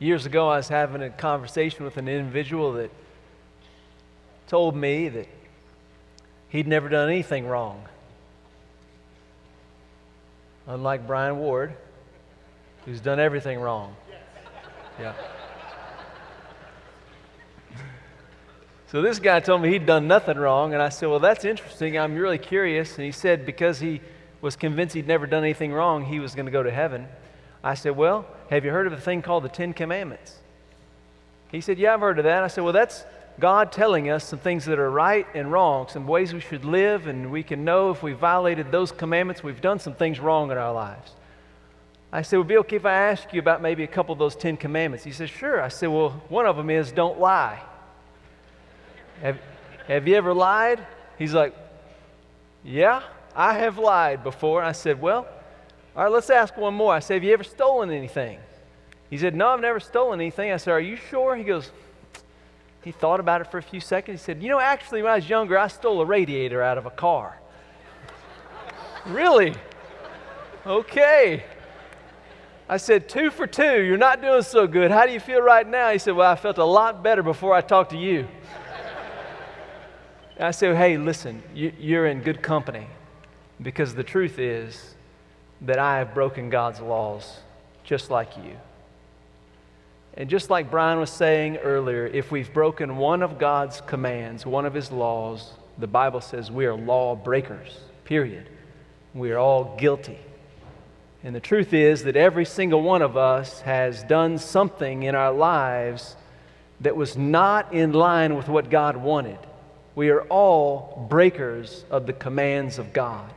Years ago, I was having a conversation with an individual that told me that he'd never done anything wrong. Unlike Brian Ward, who's done everything wrong. Yeah. So this guy told me he'd done nothing wrong, and I said, Well, that's interesting. I'm really curious. And he said, Because he was convinced he'd never done anything wrong, he was going to go to heaven. I said, Well, have you heard of a thing called the Ten Commandments? He said, Yeah, I've heard of that. I said, Well, that's God telling us some things that are right and wrong, some ways we should live, and we can know if we violated those commandments, we've done some things wrong in our lives. I said, Well, be okay if I ask you about maybe a couple of those Ten Commandments? He said, Sure. I said, Well, one of them is don't lie. Have, have you ever lied? He's like, Yeah, I have lied before. I said, Well, all right, let's ask one more. I said, Have you ever stolen anything? He said, No, I've never stolen anything. I said, Are you sure? He goes, He thought about it for a few seconds. He said, You know, actually, when I was younger, I stole a radiator out of a car. really? Okay. I said, Two for two. You're not doing so good. How do you feel right now? He said, Well, I felt a lot better before I talked to you. I said, hey, listen, you, are in good company because the truth is that I have broken God's laws just like you. And just like Brian was saying earlier, if we've broken one of God's commands, one of his laws, the Bible says we are law breakers, period. We are all guilty. And the truth is that every single one of us has done something in our lives that was not in line with what God wanted. We are all breakers of the commands of God.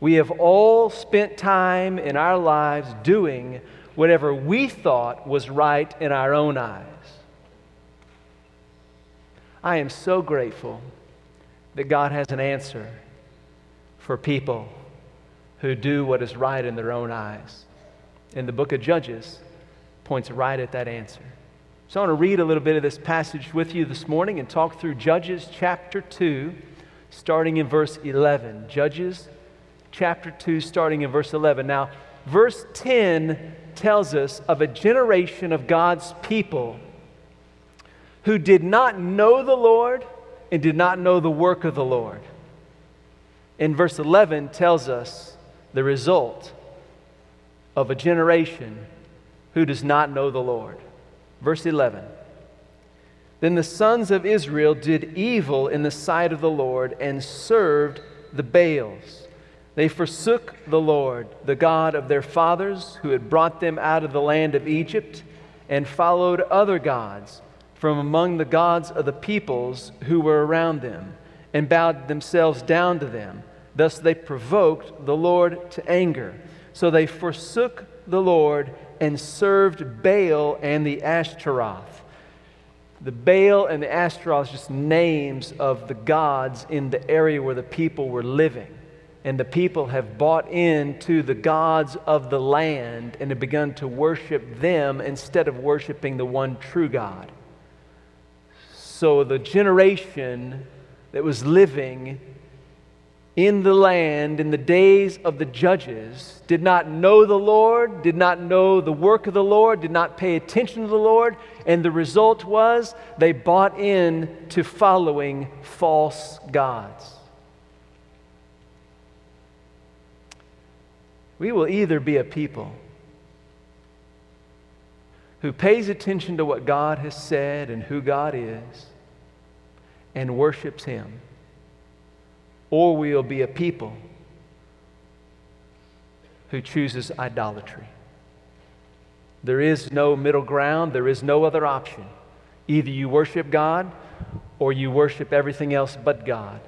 We have all spent time in our lives doing whatever we thought was right in our own eyes. I am so grateful that God has an answer for people who do what is right in their own eyes. And the book of Judges points right at that answer. So I want to read a little bit of this passage with you this morning and talk through Judges chapter 2, starting in verse 11. Judges chapter 2, starting in verse 11. Now, verse 10 tells us of a generation of God's people who did not know the Lord and did not know the work of the Lord. And verse 11 tells us the result of a generation who does not know the Lord. Verse 11 Then the sons of Israel did evil in the sight of the Lord and served the Baals. They forsook the Lord, the God of their fathers, who had brought them out of the land of Egypt, and followed other gods from among the gods of the peoples who were around them, and bowed themselves down to them. Thus they provoked the Lord to anger. So they forsook the Lord and served Baal and the Ashtaroth. The Baal and the Ashtaroth just names of the gods in the area where the people were living. And the people have bought into the gods of the land and have begun to worship them instead of worshiping the one true God. So the generation that was living in the land in the days of the judges did not know the Lord, did not know the work of the Lord, did not pay attention to the Lord, and the result was they bought in to following false gods. We will either be a people who pays attention to what God has said and who God is and worships Him or we'll be a people who chooses idolatry. There is no middle ground, there is no other option. Either you worship God or you worship everything else but God.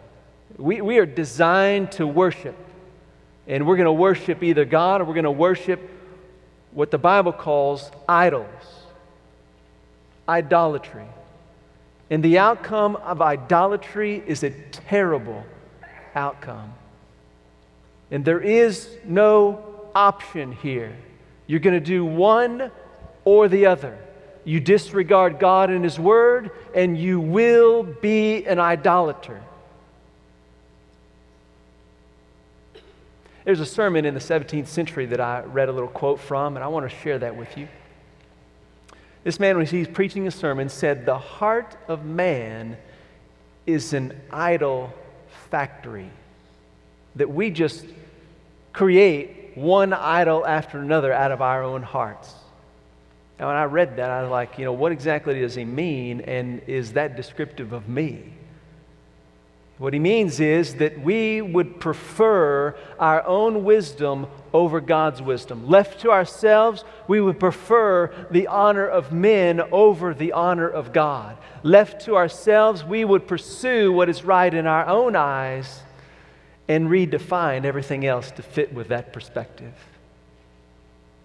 We, we are designed to worship, and we're going to worship either God or we're going to worship what the Bible calls idols, idolatry. And the outcome of idolatry is a terrible outcome. And there is no option here. You're going to do one or the other. You disregard God and His Word, and you will be an idolater. There's a sermon in the 17th century that I read a little quote from, and I want to share that with you. This man, when he's preaching a sermon, said, The heart of man is an idol factory. That we just create one idol after another out of our own hearts. And when I read that, I was like, you know, what exactly does he mean? And is that descriptive of me? What he means is that we would prefer our own wisdom over God's wisdom. Left to ourselves, we would prefer the honor of men over the honor of God. Left to ourselves, we would pursue what is right in our own eyes and redefine everything else to fit with that perspective.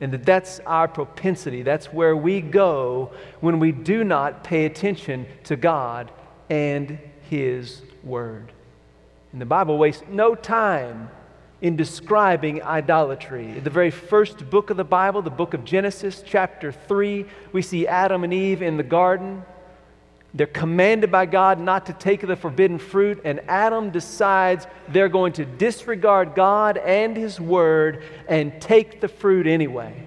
And that that's our propensity. That's where we go when we do not pay attention to God and His Word. And the Bible wastes no time in describing idolatry. In the very first book of the Bible, the book of Genesis, chapter 3, we see Adam and Eve in the garden. They're commanded by God not to take the forbidden fruit, and Adam decides they're going to disregard God and His Word and take the fruit anyway.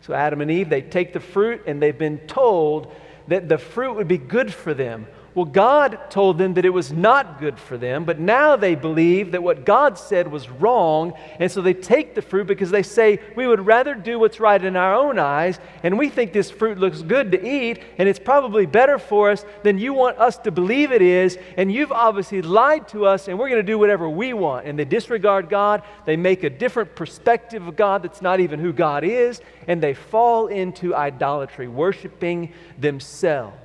So, Adam and Eve, they take the fruit, and they've been told that the fruit would be good for them. Well, God told them that it was not good for them, but now they believe that what God said was wrong, and so they take the fruit because they say, We would rather do what's right in our own eyes, and we think this fruit looks good to eat, and it's probably better for us than you want us to believe it is, and you've obviously lied to us, and we're going to do whatever we want. And they disregard God, they make a different perspective of God that's not even who God is, and they fall into idolatry, worshiping themselves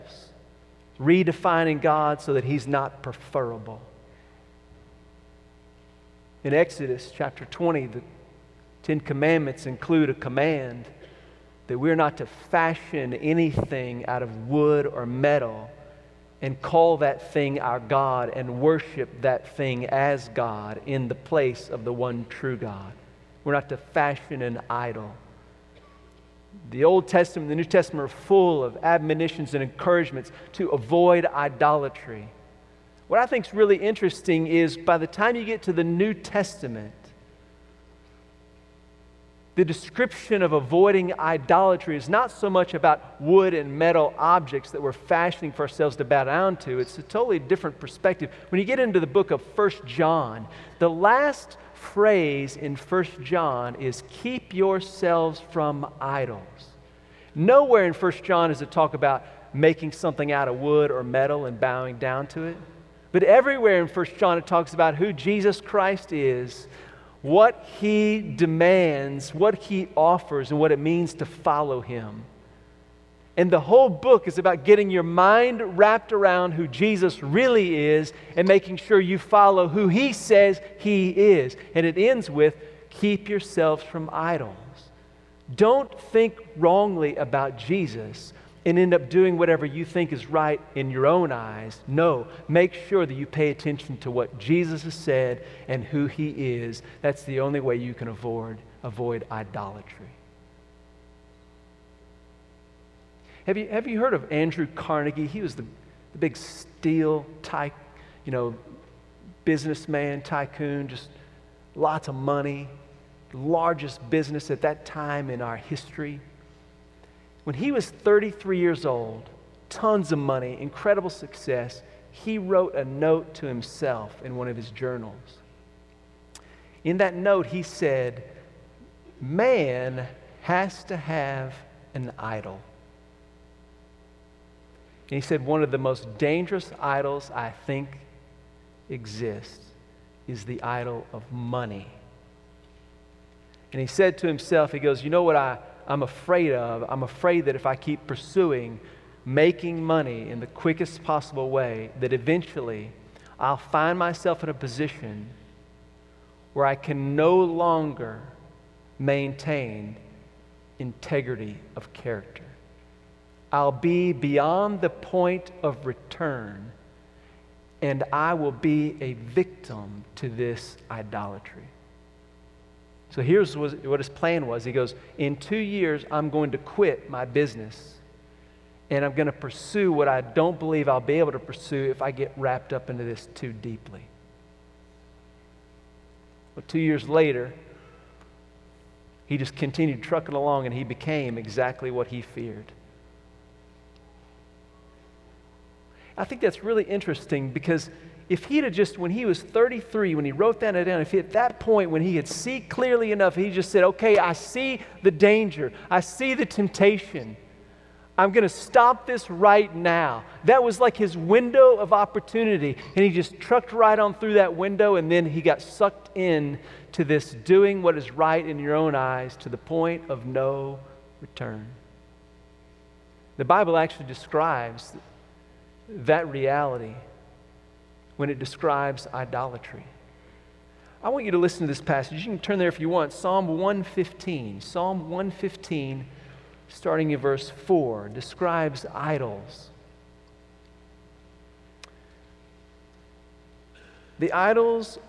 redefining God so that He's not preferable. In Exodus chapter 20, the Ten Commandments include a command that we're not to fashion anything out of wood or metal and call that thing our God and worship that thing as God in the place of the one true God. We're not to fashion an idol. The Old Testament and the New Testament are full of admonitions and encouragements to avoid idolatry. What I think is really interesting is by the time you get to the New Testament, the description of avoiding idolatry is not so much about wood and metal objects that we're fashioning for ourselves to bow down to. It's a totally different perspective. When you get into the book of First John, the last phrase in First John is keep yourselves from idols. Nowhere in First John is it talk about making something out of wood or metal and bowing down to it. But everywhere in First John it talks about who Jesus Christ is, what he demands, what he offers, and what it means to follow him. And the whole book is about getting your mind wrapped around who Jesus really is and making sure you follow who he says he is. And it ends with keep yourselves from idols. Don't think wrongly about Jesus and end up doing whatever you think is right in your own eyes. No, make sure that you pay attention to what Jesus has said and who he is. That's the only way you can avoid, avoid idolatry. Have you, have you heard of Andrew Carnegie? He was the, the big steel type, you know, businessman, tycoon, just lots of money, largest business at that time in our history. When he was 33 years old, tons of money, incredible success, he wrote a note to himself in one of his journals. In that note, he said, Man has to have an idol. And he said, One of the most dangerous idols I think exists is the idol of money. And he said to himself, He goes, You know what I, I'm afraid of? I'm afraid that if I keep pursuing making money in the quickest possible way, that eventually I'll find myself in a position where I can no longer maintain integrity of character. I'll be beyond the point of return, and I will be a victim to this idolatry. So here's what his plan was. He goes, In two years, I'm going to quit my business, and I'm going to pursue what I don't believe I'll be able to pursue if I get wrapped up into this too deeply. But two years later, he just continued trucking along and he became exactly what he feared I think that's really interesting because if he'd have just, when he was 33, when he wrote that down, if he, at that point, when he had see clearly enough, he just said, okay, I see the danger, I see the temptation. I'm going to stop this right now. That was like his window of opportunity. And he just trucked right on through that window, and then he got sucked in to this doing what is right in your own eyes to the point of no return. The Bible actually describes that reality when it describes idolatry. I want you to listen to this passage. You can turn there if you want. Psalm 115. Psalm 115, starting in verse 4, describes idols. The idols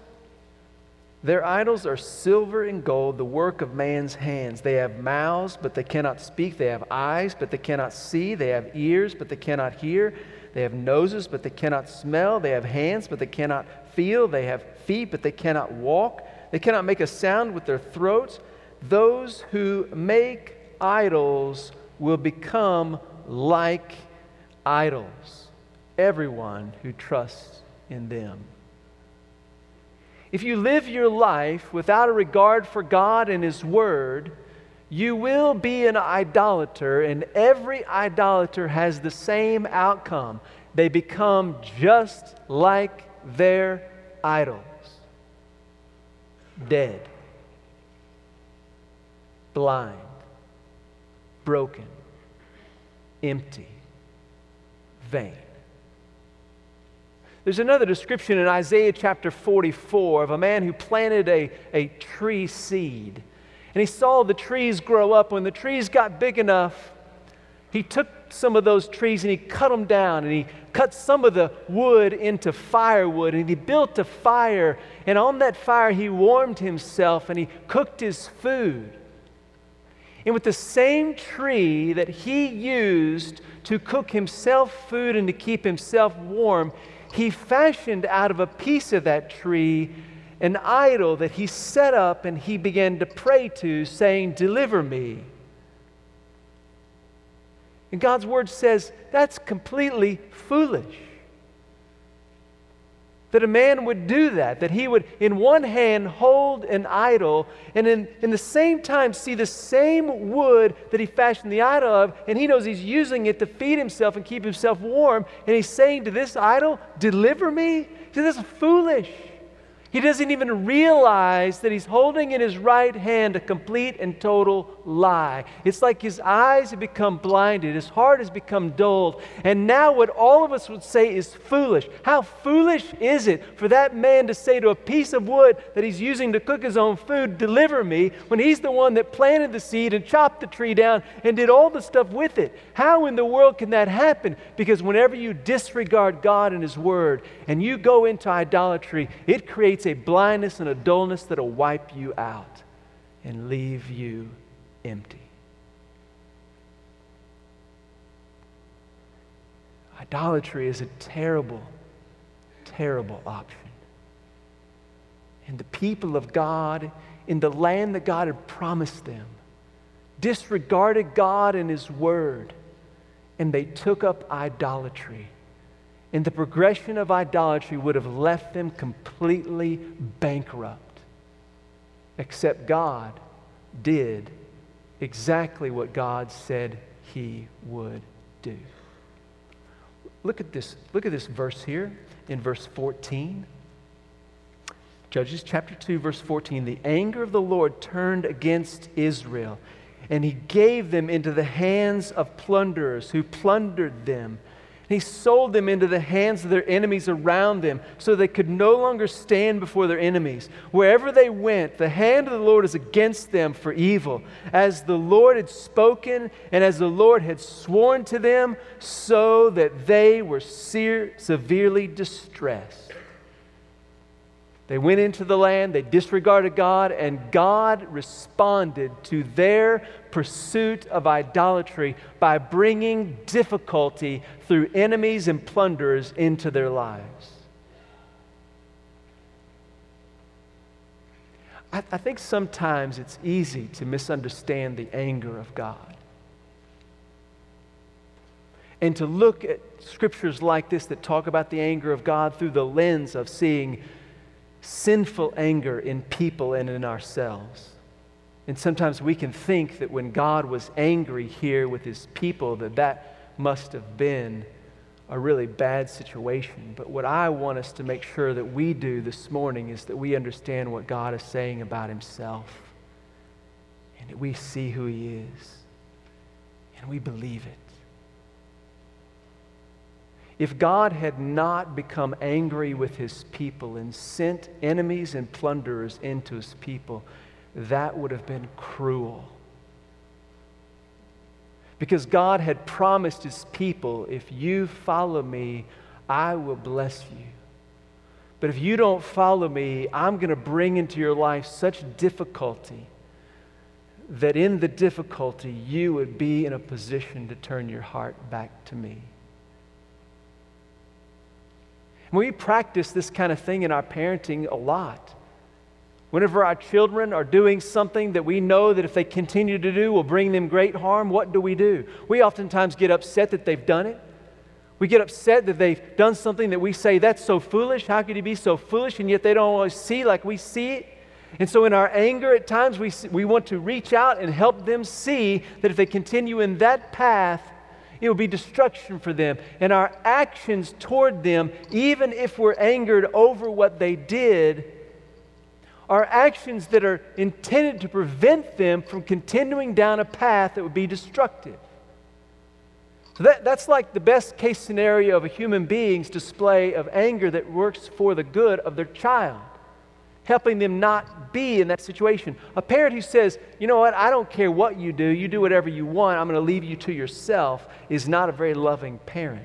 their idols are silver and gold, the work of man's hands. They have mouths, but they cannot speak. They have eyes, but they cannot see. They have ears, but they cannot hear. They have noses, but they cannot smell. They have hands, but they cannot feel. They have feet, but they cannot walk. They cannot make a sound with their throats. Those who make idols will become like idols. Everyone who trusts in them. If you live your life without a regard for God and His Word, you will be an idolater, and every idolater has the same outcome. They become just like their idols. Dead, blind, broken, empty, vain. There's another description in Isaiah chapter 44 of a man who planted a, a tree seed. And he saw the trees grow up. When the trees got big enough, he took some of those trees and he cut them down and he cut some of the wood into firewood and he built a fire. And on that fire, he warmed himself and he cooked his food. And with the same tree that he used to cook himself food and to keep himself warm, he fashioned out of a piece of that tree an idol that he set up and he began to pray to, saying, Deliver me. And God's word says that's completely foolish that a man would do that, that he would, in one hand, hold an idol, and in, in the same time see the same wood that he fashioned the idol of, and he knows he's using it to feed himself and keep himself warm, and he's saying to this idol, Deliver me? See, this is foolish. He doesn't even realize that he's holding in his right hand a complete and total lie. It's like his eyes have become blinded, his heart has become dulled, and now what all of us would say is foolish. How foolish is it for that man to say to a piece of wood that he's using to cook his own food, Deliver me, when he's the one that planted the seed and chopped the tree down and did all the stuff with it? How in the world can that happen? Because whenever you disregard God and his word and you go into idolatry, it creates creates a blindness and a dullness that'll wipe you out and leave you empty. Idolatry is a terrible, terrible option. And the people of God in the land that God had promised them disregarded God and His Word, and they took up idolatry and the progression of idolatry would have left them completely bankrupt. Except God did exactly what God said he would do. Look at this, look at this verse here in verse 14. Judges chapter 2, verse 14. The anger of the Lord turned against Israel, and he gave them into the hands of plunderers who plundered them he sold them into the hands of their enemies around them so they could no longer stand before their enemies. Wherever they went, the hand of the Lord is against them for evil. As the Lord had spoken and as the Lord had sworn to them, so that they were severely distressed. They went into the land, they disregarded God, and God responded to their pursuit of idolatry by bringing difficulty through enemies and plunderers into their lives. I, I think sometimes it's easy to misunderstand the anger of God. and to look at scriptures like this that talk about the anger of God through the lens of seeing sinful anger in people and in ourselves. And sometimes we can think that when God was angry here with his people, that that must have been a really bad situation. But what I want us to make sure that we do this morning is that we understand what God is saying about himself and that we see who he is and we believe it. If God had not become angry with his people and sent enemies and plunderers into his people, that would have been cruel. Because God had promised his people, if you follow me, I will bless you. But if you don't follow me, I'm going to bring into your life such difficulty that in the difficulty you would be in a position to turn your heart back to me. We practice this kind of thing in our parenting a lot. Whenever our children are doing something that we know that if they continue to do will bring them great harm, what do we do? We oftentimes get upset that they've done it. We get upset that they've done something that we say, that's so foolish. How could he be so foolish? And yet they don't always see like we see it. And so, in our anger, at times we, we want to reach out and help them see that if they continue in that path, it will be destruction for them. And our actions toward them, even if we're angered over what they did, are actions that are intended to prevent them from continuing down a path that would be destructive. So that, that's like the best case scenario of a human being's display of anger that works for the good of their child helping them not be in that situation. A parent who says, you know what, I don't care what you do, you do whatever you want, I'm going to leave you to yourself, is not a very loving parent.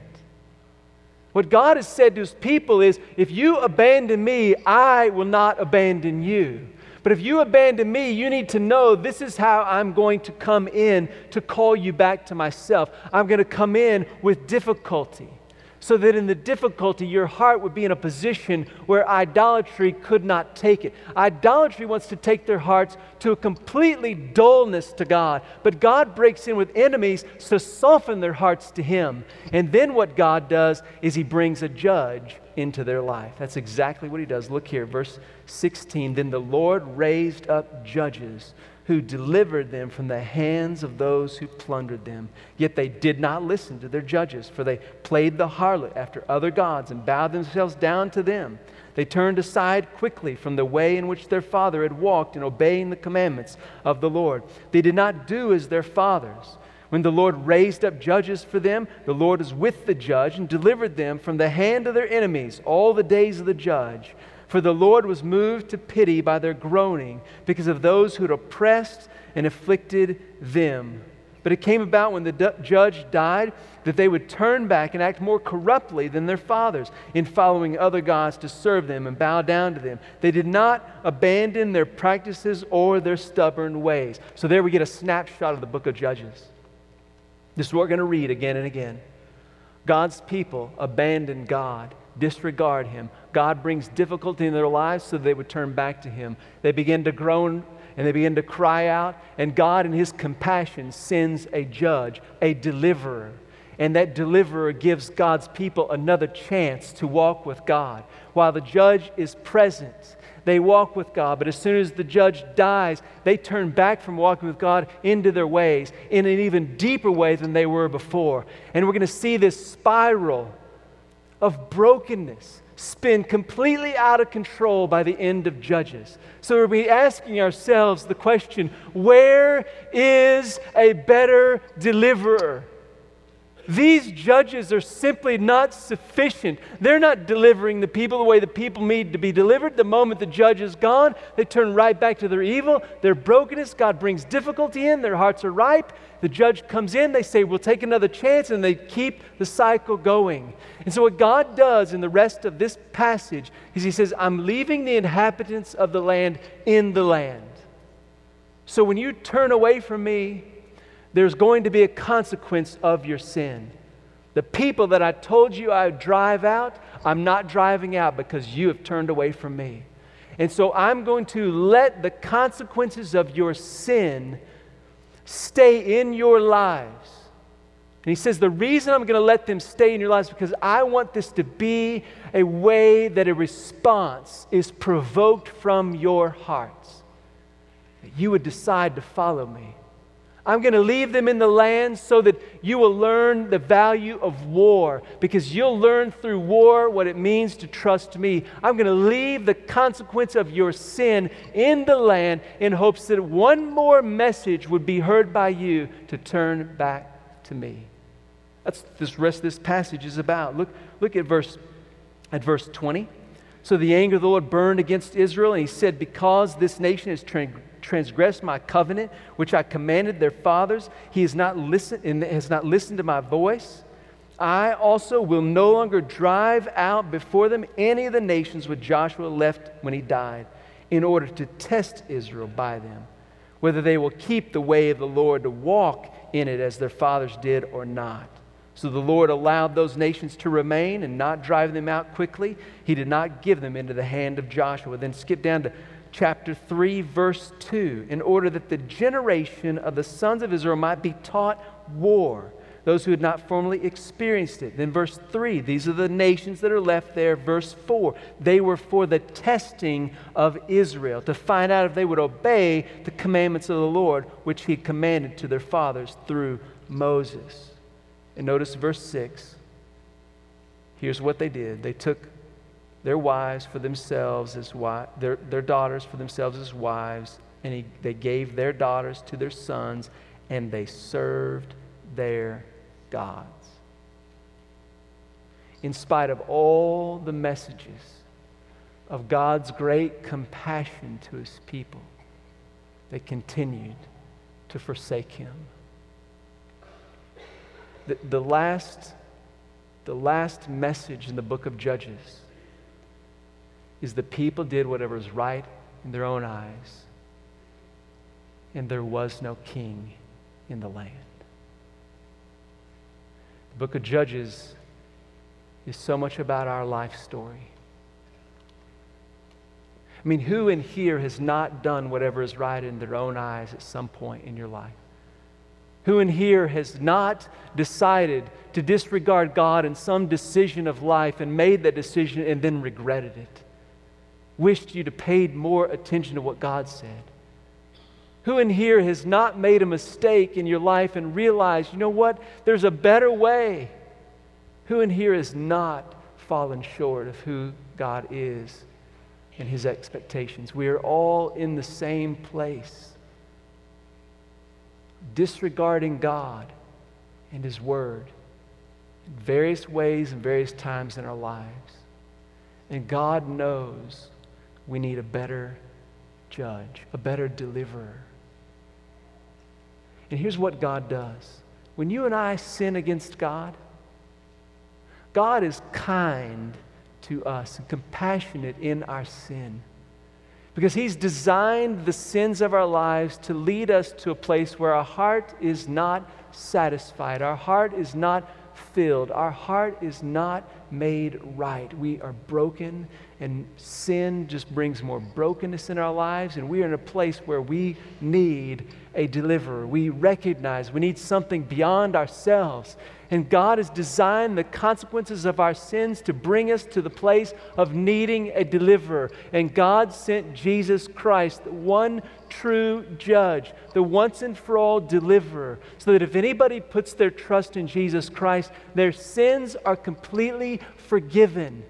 What God has said to his people is, if you abandon me, I will not abandon you. But if you abandon me, you need to know this is how I'm going to come in to call you back to myself. I'm going to come in with difficulty so that in the difficulty, your heart would be in a position where idolatry could not take it. Idolatry wants to take their hearts to a completely dullness to God, but God breaks in with enemies to soften their hearts to Him. And then what God does is He brings a judge into their life. That's exactly what He does. Look here, verse 16. Then the Lord raised up judges who delivered them from the hands of those who plundered them. Yet they did not listen to their judges, for they played the harlot after other gods and bowed themselves down to them. They turned aside quickly from the way in which their father had walked in obeying the commandments of the Lord. They did not do as their fathers. When the Lord raised up judges for them, the Lord was with the judge and delivered them from the hand of their enemies all the days of the judge. For the Lord was moved to pity by their groaning because of those who had oppressed and afflicted them. But it came about when the d- judge died that they would turn back and act more corruptly than their fathers in following other gods to serve them and bow down to them. They did not abandon their practices or their stubborn ways. So there we get a snapshot of the book of Judges. This is what we're going to read again and again. God's people abandoned God disregard him. God brings difficulty in their lives so they would turn back to him. They begin to groan and they begin to cry out, and God, in his compassion, sends a judge, a deliverer. And that deliverer gives God's people another chance to walk with God. While the judge is present, they walk with God. But as soon as the judge dies, they turn back from walking with God into their ways in an even deeper way than they were before. And we're going to see this spiral of brokenness spin completely out of control by the end of Judges. So we'll be asking ourselves the question where is a better deliverer? These judges are simply not sufficient. They're not delivering the people the way the people need to be delivered. The moment the judge is gone, they turn right back to their evil, their brokenness. God brings difficulty in, their hearts are ripe. The judge comes in, they say, We'll take another chance, and they keep the cycle going. And so, what God does in the rest of this passage is He says, I'm leaving the inhabitants of the land in the land. So, when you turn away from me, there's going to be a consequence of your sin. The people that I told you I would drive out, I'm not driving out because you have turned away from me. And so I'm going to let the consequences of your sin stay in your lives And he says, The reason I'm going to let them stay in your lives because I want this to be a way that a response is provoked from your hearts. That you would decide to follow me. I'm going to leave them in the land so that you will learn the value of war because you'll learn through war what it means to trust me. I'm going to leave the consequence of your sin in the land in hopes that one more message would be heard by you to turn back to me. That's this rest of this passage is about. Look, look at verse at verse 20. So the anger of the Lord burned against Israel, and he said, Because this nation is transgressed my covenant, which I commanded their fathers. He has not listened and has not listened to my voice. I also will no longer drive out before them any of the nations which Joshua left when he died, in order to test Israel by them, whether they will keep the way of the Lord to walk in it as their fathers did or not. So the Lord allowed those nations to remain and not drive them out quickly. He did not give them into the hand of Joshua. Then skip down to chapter 3, verse 2, in order that the generation of the sons of Israel might be taught war, those who had not formerly experienced it. Then, verse 3, these are the nations that are left there. Verse 4, they were for the testing of Israel, to find out if they would obey the commandments of the Lord, which he commanded to their fathers through Moses. And notice verse 6. Here's what they did they took their wives for themselves as wives, their, their daughters for themselves as wives, and he, they gave their daughters to their sons, and they served their gods. In spite of all the messages of God's great compassion to his people, they continued to forsake him. The, the, last, the last message in the book of Judges is the people did whatever was right in their own eyes, and there was no king in the land. The book of Judges is so much about our life story. I mean, who in here has not done whatever is right in their own eyes at some point in your life? Who in here has not decided to disregard God in some decision of life and made that decision and then regretted it? Wished you'd have paid more attention to what God said? Who in here has not made a mistake in your life and realized, you know what, there's a better way? Who in here has not fallen short of who God is and his expectations? We are all in the same place, disregarding God and his word in various ways and various times in our lives. And God knows we need a better judge, a better deliverer. And here's what God does when you and I sin against God, God is kind to us and compassionate in our sin. Because He's designed the sins of our lives to lead us to a place where our heart is not satisfied, our heart is not filled, our heart is not made right. We are broken and sin just brings more brokenness in our lives, and we are in a place where we need a deliverer. We recognize we need something beyond ourselves. And God has designed the consequences of our sins to bring us to the place of needing a deliverer. And God sent Jesus Christ, the one true judge, the once and for all deliverer, so that if anybody puts their trust in Jesus Christ, their sins are completely forgiven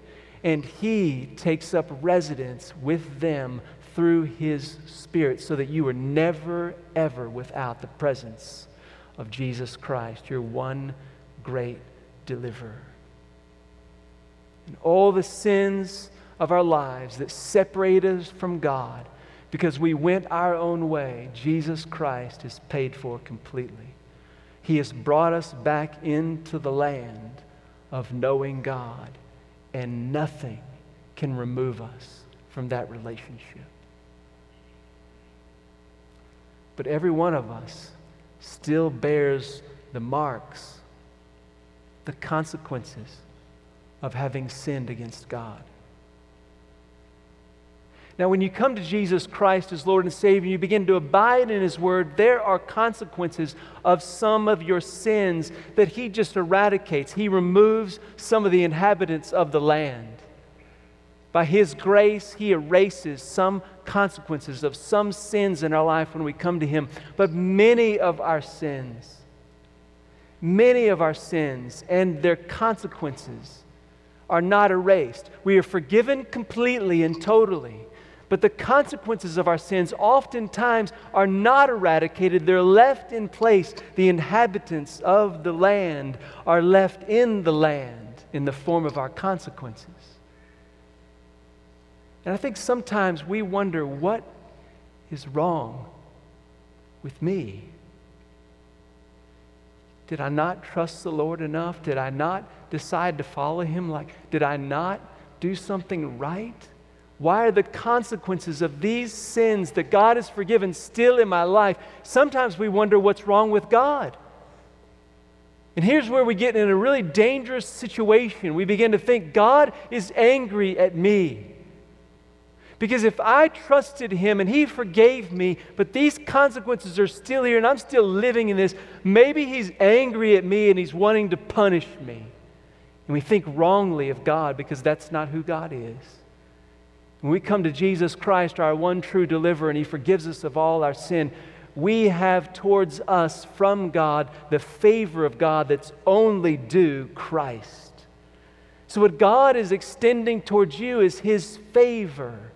and He takes up residence with them through His Spirit so that you are never, ever without the presence of Jesus Christ, your one great deliverer. And all the sins of our lives that separate us from God because we went our own way, Jesus Christ has paid for completely. He has brought us back into the land of knowing God and nothing can remove us from that relationship. But every one of us still bears the marks, the consequences of having sinned against God. Now, when you come to Jesus Christ as Lord and Savior, you begin to abide in His Word, there are consequences of some of your sins that He just eradicates. He removes some of the inhabitants of the land. By His grace, He erases some consequences of some sins in our life when we come to Him. But many of our sins, many of our sins and their consequences are not erased. We are forgiven completely and totally. But the consequences of our sins oftentimes are not eradicated, they're left in place. The inhabitants of the land are left in the land in the form of our consequences. And I think sometimes we wonder what is wrong with me? Did I not trust the Lord enough? Did I not decide to follow Him? Like, did I not do something right? Why are the consequences of these sins that God has forgiven still in my life? Sometimes we wonder what's wrong with God. And here's where we get in a really dangerous situation. We begin to think God is angry at me. Because if I trusted Him and He forgave me, but these consequences are still here and I'm still living in this, maybe He's angry at me and He's wanting to punish me. And we think wrongly of God because that's not who God is. When we come to Jesus Christ, our one true deliverer, and He forgives us of all our sin, we have towards us from God the favor of God that's only due Christ. So, what God is extending towards you is His favor.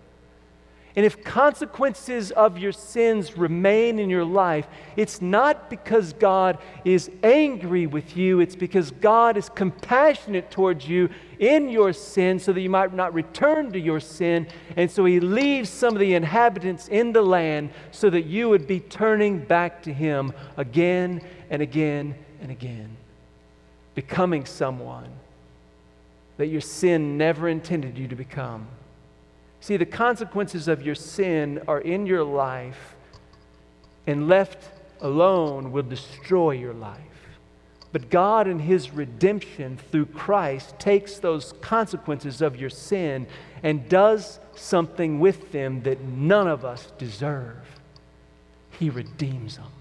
And if consequences of your sins remain in your life, it's not because God is angry with you, it's because God is compassionate towards you in your sin so that you might not return to your sin. And so He leaves some of the inhabitants in the land so that you would be turning back to Him again and again and again, becoming someone that your sin never intended you to become. See, the consequences of your sin are in your life, and left alone will destroy your life. But God, in His redemption through Christ, takes those consequences of your sin and does something with them that none of us deserve. He redeems them,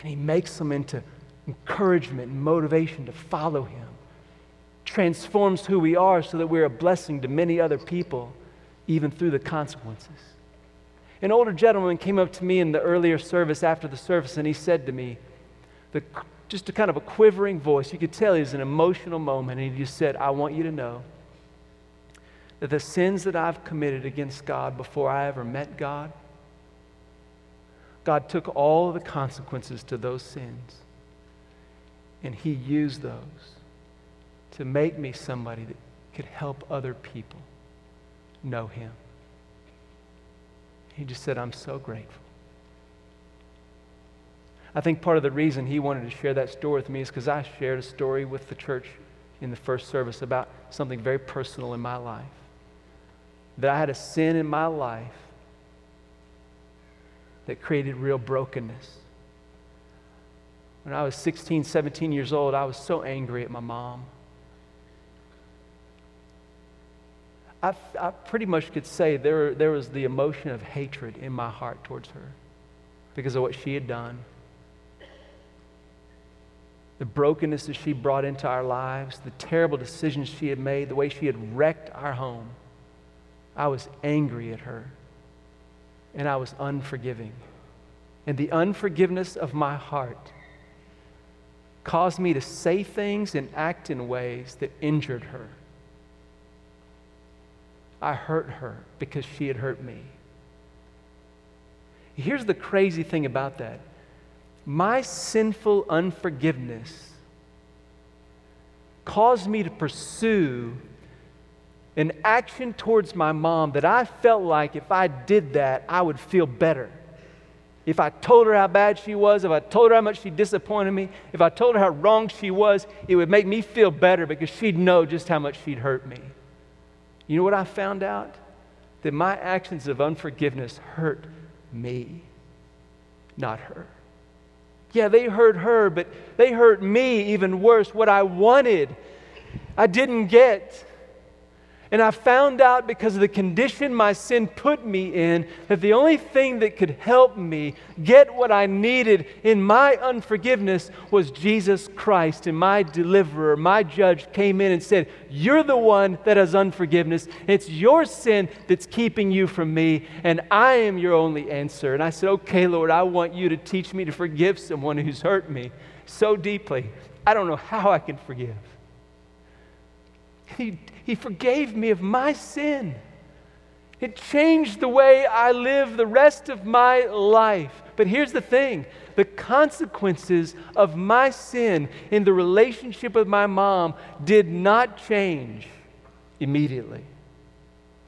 and He makes them into encouragement and motivation to follow Him, transforms who we are so that we're a blessing to many other people even through the consequences. An older gentleman came up to me in the earlier service after the service, and he said to me, the, just a kind of a quivering voice, you could tell he was an emotional moment, and he just said, I want you to know that the sins that I've committed against God before I ever met God, God took all the consequences to those sins, and He used those to make me somebody that could help other people know him. He just said, I'm so grateful. I think part of the reason he wanted to share that story with me is because I shared a story with the church in the first service about something very personal in my life. That I had a sin in my life that created real brokenness. When I was 16, 17 years old, I was so angry at my mom. I, I pretty much could say there, there was the emotion of hatred in my heart towards her because of what she had done. The brokenness that she brought into our lives, the terrible decisions she had made, the way she had wrecked our home. I was angry at her and I was unforgiving. And the unforgiveness of my heart caused me to say things and act in ways that injured her. I hurt her because she had hurt me. Here's the crazy thing about that my sinful unforgiveness caused me to pursue an action towards my mom that I felt like if I did that, I would feel better. If I told her how bad she was, if I told her how much she disappointed me, if I told her how wrong she was, it would make me feel better because she'd know just how much she'd hurt me. You know what I found out? That my actions of unforgiveness hurt me, not her. Yeah, they hurt her, but they hurt me even worse. What I wanted, I didn't get. And I found out because of the condition my sin put me in that the only thing that could help me get what I needed in my unforgiveness was Jesus Christ. And my deliverer, my judge, came in and said, You're the one that has unforgiveness. It's your sin that's keeping you from me, and I am your only answer. And I said, Okay, Lord, I want you to teach me to forgive someone who's hurt me so deeply. I don't know how I can forgive. He, he forgave me of my sin. It changed the way I live the rest of my life. But here's the thing the consequences of my sin in the relationship with my mom did not change immediately.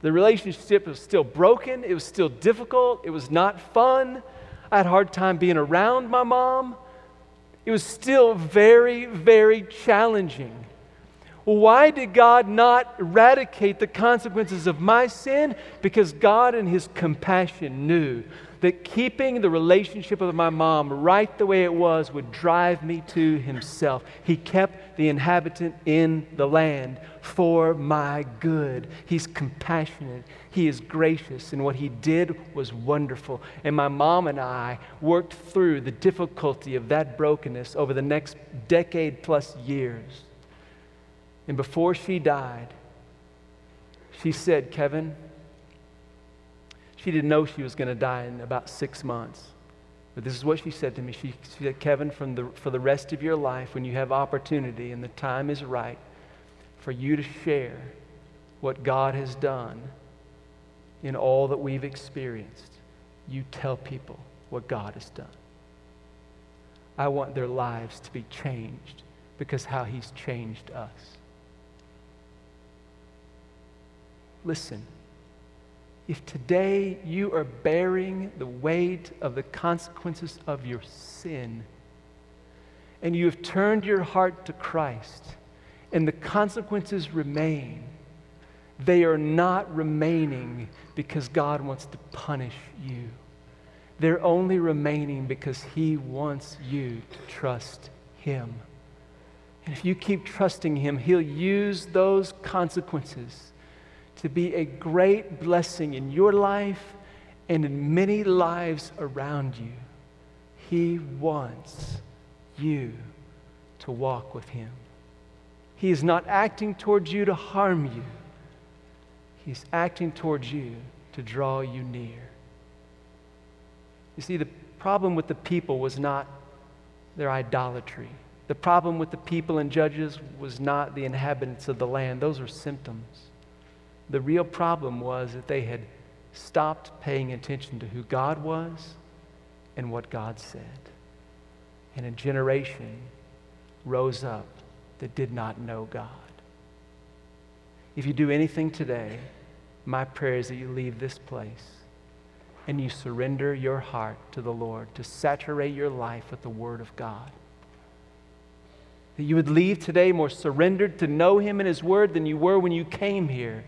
The relationship was still broken, it was still difficult, it was not fun. I had a hard time being around my mom. It was still very, very challenging. Why did God not eradicate the consequences of my sin? Because God, in His compassion, knew that keeping the relationship with my mom right the way it was would drive me to Himself. He kept the inhabitant in the land for my good. He's compassionate, He is gracious, and what He did was wonderful. And my mom and I worked through the difficulty of that brokenness over the next decade plus years. And before she died, she said, Kevin, she didn't know she was going to die in about six months. But this is what she said to me. She, she said, Kevin, from the, for the rest of your life, when you have opportunity and the time is right for you to share what God has done in all that we've experienced, you tell people what God has done. I want their lives to be changed because how He's changed us. Listen, if today you are bearing the weight of the consequences of your sin, and you have turned your heart to Christ, and the consequences remain, they are not remaining because God wants to punish you. They're only remaining because He wants you to trust Him. And if you keep trusting Him, He'll use those consequences to be a great blessing in your life and in many lives around you. He wants you to walk with Him. He is not acting towards you to harm you, He's acting towards you to draw you near. You see, the problem with the people was not their idolatry. The problem with the people and judges was not the inhabitants of the land. Those are symptoms. The real problem was that they had stopped paying attention to who God was and what God said. And a generation rose up that did not know God. If you do anything today, my prayer is that you leave this place and you surrender your heart to the Lord to saturate your life with the Word of God. That you would leave today more surrendered to know Him and His Word than you were when you came here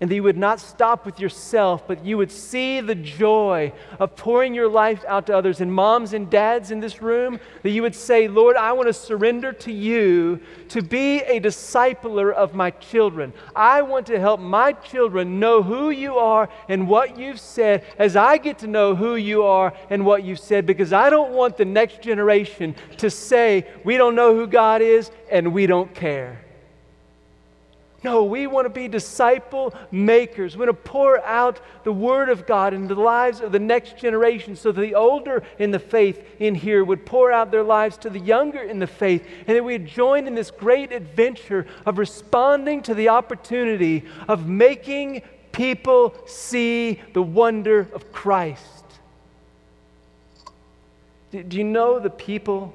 and that you would not stop with yourself, but you would see the joy of pouring your life out to others. And moms and dads in this room, that you would say, Lord, I want to surrender to you to be a discipler of my children. I want to help my children know who you are and what you've said as I get to know who you are and what you've said, because I don't want the next generation to say, we don't know who God is and we don't care. No, we want to be disciple makers. We want to pour out the Word of God into the lives of the next generation so that the older in the faith in here would pour out their lives to the younger in the faith, and that we'd join in this great adventure of responding to the opportunity of making people see the wonder of Christ. Do you know the people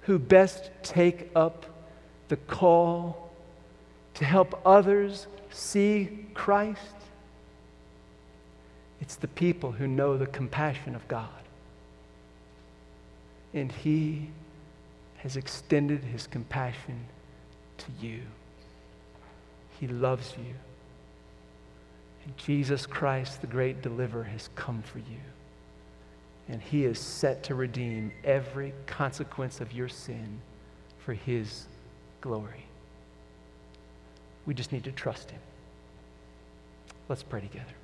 who best take up the call? To help others see Christ? It's the people who know the compassion of God. And He has extended His compassion to you. He loves you. And Jesus Christ, the great deliverer, has come for you. And He is set to redeem every consequence of your sin for His glory. We just need to trust Him. Let's pray together.